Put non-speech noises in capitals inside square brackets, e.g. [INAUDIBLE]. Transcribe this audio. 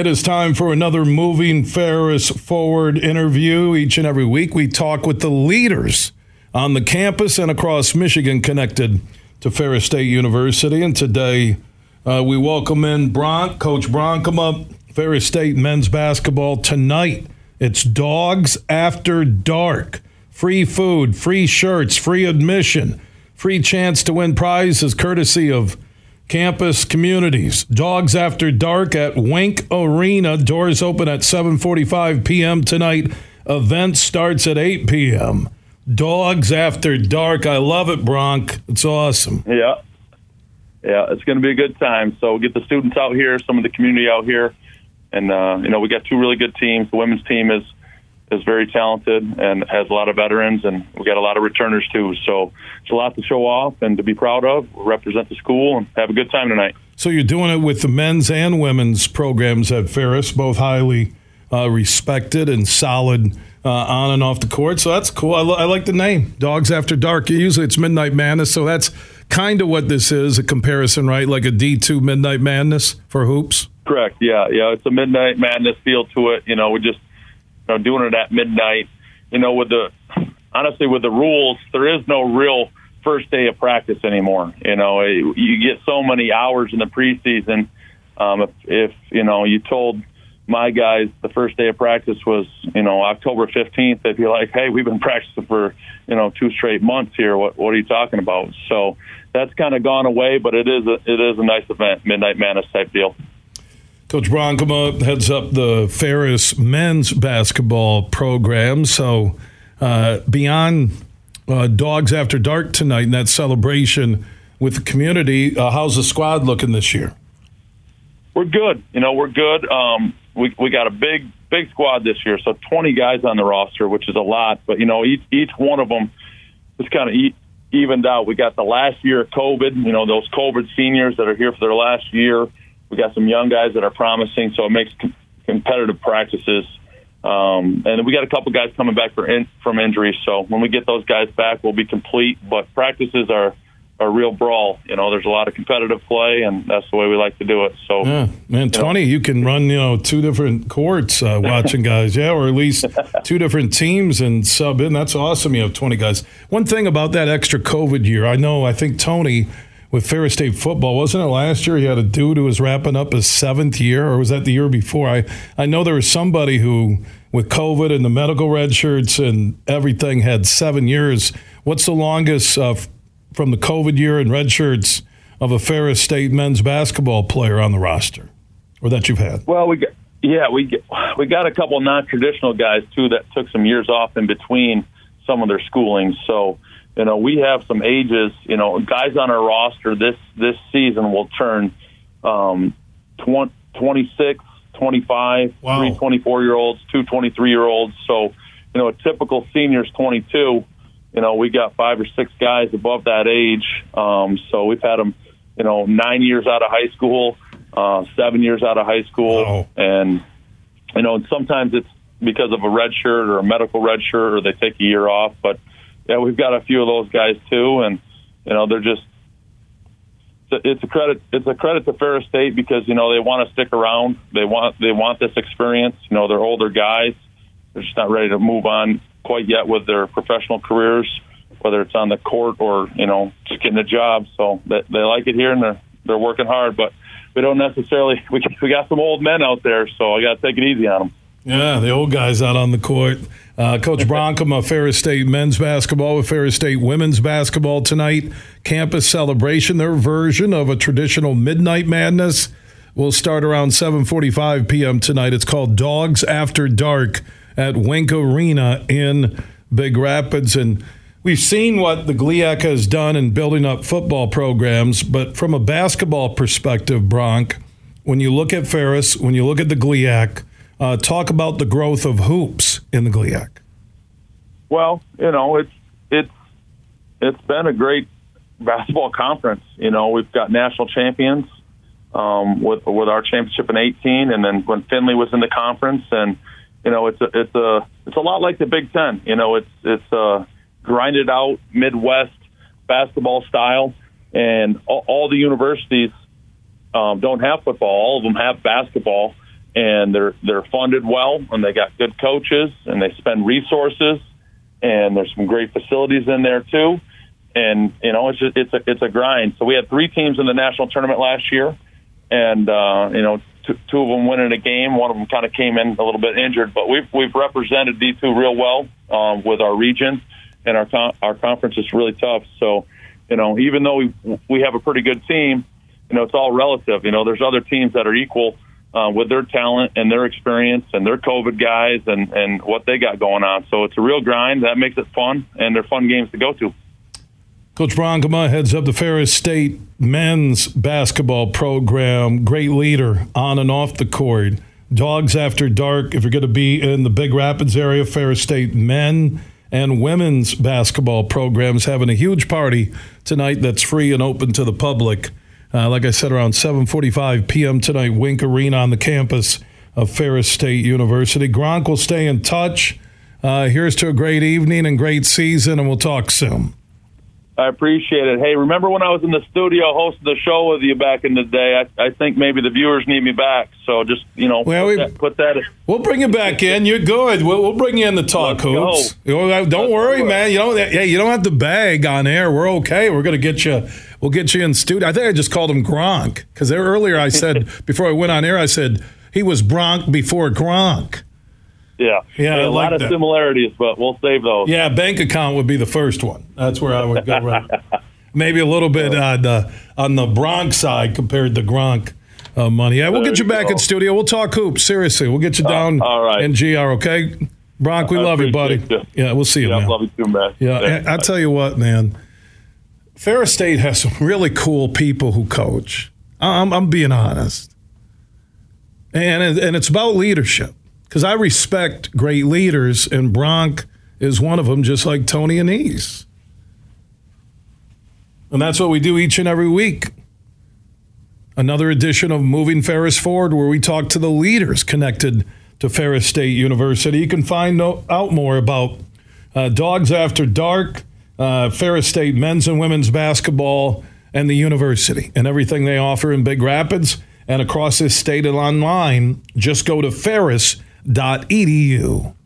It is time for another Moving Ferris Forward interview. Each and every week, we talk with the leaders on the campus and across Michigan connected to Ferris State University. And today, uh, we welcome in Bronk, Coach Bronk. Come up, Ferris State men's basketball tonight. It's Dawgs After Dark. Free food, free shirts, free admission, free chance to win prizes courtesy of campus communities. Dawgs After Dark at Wink Arena. Doors open at 7:45 p.m. tonight. Event starts at 8 p.m. Dawgs After Dark. I love it, Bronk. It's awesome. Yeah. Yeah, it's going to be a good time. So get the students out here, some of the community out here, and uh, you know we got two really good teams. The women's team is is very talented and has a lot of veterans, and we got a lot of returners too. So it's a lot to show off and to be proud of. represent the school and have a good time tonight. So you're doing it with the men's and women's programs at Ferris, both highly uh, respected and solid. Uh, on and off the court, so that's cool. I, lo- I like the name, Dawgs After Dark. Usually it's Midnight Madness, so that's kind of what this is a comparison, right? Like a D2 Midnight Madness for hoops. Correct. Yeah, yeah. It's a Midnight Madness feel to it. You know, we just know, doing it at midnight. You know, with the honestly with the rules, there is no real first day of practice anymore. You know, you get so many hours in the preseason. Um, if, if you know, you told my guys the first day of practice was you know October 15th, they'd be like, "Hey, we've been practicing for you know two straight months here. What what are you talking about?" So that's kind of gone away, but it is a, it is a nice event, Midnight Madness type deal. Coach Bronkema heads up the Ferris men's basketball program. So, uh, beyond uh, Dawgs After Dark tonight and that celebration with the community, uh, how's the squad looking this year? We're good. You know, we're good. Um, we we got a big big squad this year, so 20 guys on the roster, which is a lot. But you know, each each one of them is kind of evened out. We got the last year of COVID. You know, those COVID seniors that are here for their last year we got some young guys that are promising, so it makes com- competitive practices. Um, and we got a couple guys coming back for in, from injuries. So when we get those guys back, we'll be complete. But practices are a real brawl. You know, there's a lot of competitive play, and that's the way we like to do it. So, yeah, man, twenty, you, know. you can run you know two different courts uh, [LAUGHS] watching guys, yeah, or at least [LAUGHS] two different teams and sub in. That's awesome. You have twenty guys. One thing about that extra COVID year, I know. I think Tony with Ferris State football. Wasn't it last year he had a dude who was wrapping up his seventh year, or was that the year before? I, I know there was somebody who, with COVID and the medical red shirts and everything, had seven years. What's the longest uh, from the COVID year and red shirts of a Ferris State men's basketball player on the roster, or that you've had? Well, we got, yeah, we we got a couple non traditional guys too that took some years off in between some of their schooling. So you know, we have some ages. You know, guys on our roster this this season will turn um, 20, 26, 25, wow. three 24 year olds, two 23 year olds. So, you know, a typical senior is 22. You know, we got five or six guys above that age. Um, so we've had them, you know, nine years out of high school, uh, seven years out of high school, wow. and you know, sometimes it's because of a red shirt or a medical red shirt, or they take a year off, but yeah, we've got a few of those guys too, and you know they're just it's a credit it's a credit to Ferris State because you know they want to stick around. They want they want this experience. You know they're older guys. They're just not ready to move on quite yet with their professional careers, whether it's on the court or you know just getting a job. So they, they like it here and they're they're working hard, but we don't necessarily [LAUGHS] we we got some old men out there, so I got to take it easy on them. Yeah, the old guys out on the court. Uh, Coach Bronkema, Ferris State men's basketball with Ferris State women's basketball tonight. Campus celebration, their version of a traditional midnight madness, will start around 7:45 p.m. tonight. It's called Dawgs After Dark at Wink Arena in Big Rapids, and we've seen what the GLIAC has done in building up football programs. But from a basketball perspective, Bronk, when you look at Ferris, when you look at the GLIAC uh, talk about the growth of hoops in the GLIAC. Well, you know, it's it's it's been a great basketball conference. You know, we've got national champions um, with with our championship in 18, and then when Findlay was in the conference, and you know, it's a it's a it's a lot like the Big Ten. You know, it's it's a grinded out Midwest basketball style, and all, all the universities um, don't have football. All of them have basketball and they're they're funded well, and they got good coaches, and they spend resources, and there's some great facilities in there too. And you know, it's just, it's a it's a grind. So we had three teams in the national tournament last year, and uh, you know, two, two of them winning a game. One of them kind of came in a little bit injured, but we've we've represented D two real well um, with our region, and our con- our conference is really tough. So, you know, even though we we have a pretty good team, you know, it's all relative. You know, there's other teams that are equal. Uh, with their talent and their experience and their COVID guys and, and what they got going on. So it's a real grind. That makes it fun, and they're fun games to go to. Coach Bronkema heads up the Ferris State men's basketball program. Great leader on and off the court. Dawgs After Dark, if you're going to be in the Big Rapids area, Ferris State men and women's basketball programs having a huge party tonight that's free and open to the public. Uh, like I said, around 7:45 p.m. tonight, Wink Arena on the campus of Ferris State University. Gronk will stay in touch. Uh, here's to a great evening and great season, and we'll talk soon. I appreciate it. Hey, remember when I was in the studio hosting the show with you back in the day? I, I think maybe the viewers need me back. So just you know, well, put, we, that, put that. We'll bring you back in. You're good. We'll, we'll bring you in the talk hoops. Don't Let's worry, man. You don't. Hey, you don't have to beg on air. We're okay. We're gonna get you. We'll get you in studio. I think I just called him Gronk because earlier I said [LAUGHS] before I went on air I said he was Bronk before Gronk. Yeah, yeah, a lot of that. similarities, but we'll save those. Yeah, bank account would be the first one. That's where I would go. [LAUGHS] Right. Maybe a little bit on the on the Bronk's side compared to Gronk uh, money. Yeah, we'll there get you, you back go. in studio. We'll talk hoops. Seriously, we'll get you uh, down. Uh, all right. in GR. Okay, Bronk, we I love you, buddy. You. Yeah, we'll see you, yeah, man. Love you too, man. Yeah, yeah. I, I tell you what, man. Ferris State has some really cool people who coach. I'm, I'm being honest, and and it's about leadership because I respect great leaders, and Bronk is one of them, just like Tony Annese. And that's what we do each and every week. Another edition of Moving Ferris Forward, where we talk to the leaders connected to Ferris State University. You can find out more about uh, Dawgs After Dark, uh, Ferris State men's and women's basketball, and the university and everything they offer in Big Rapids and across this state and online. Just go to Ferris.com edu.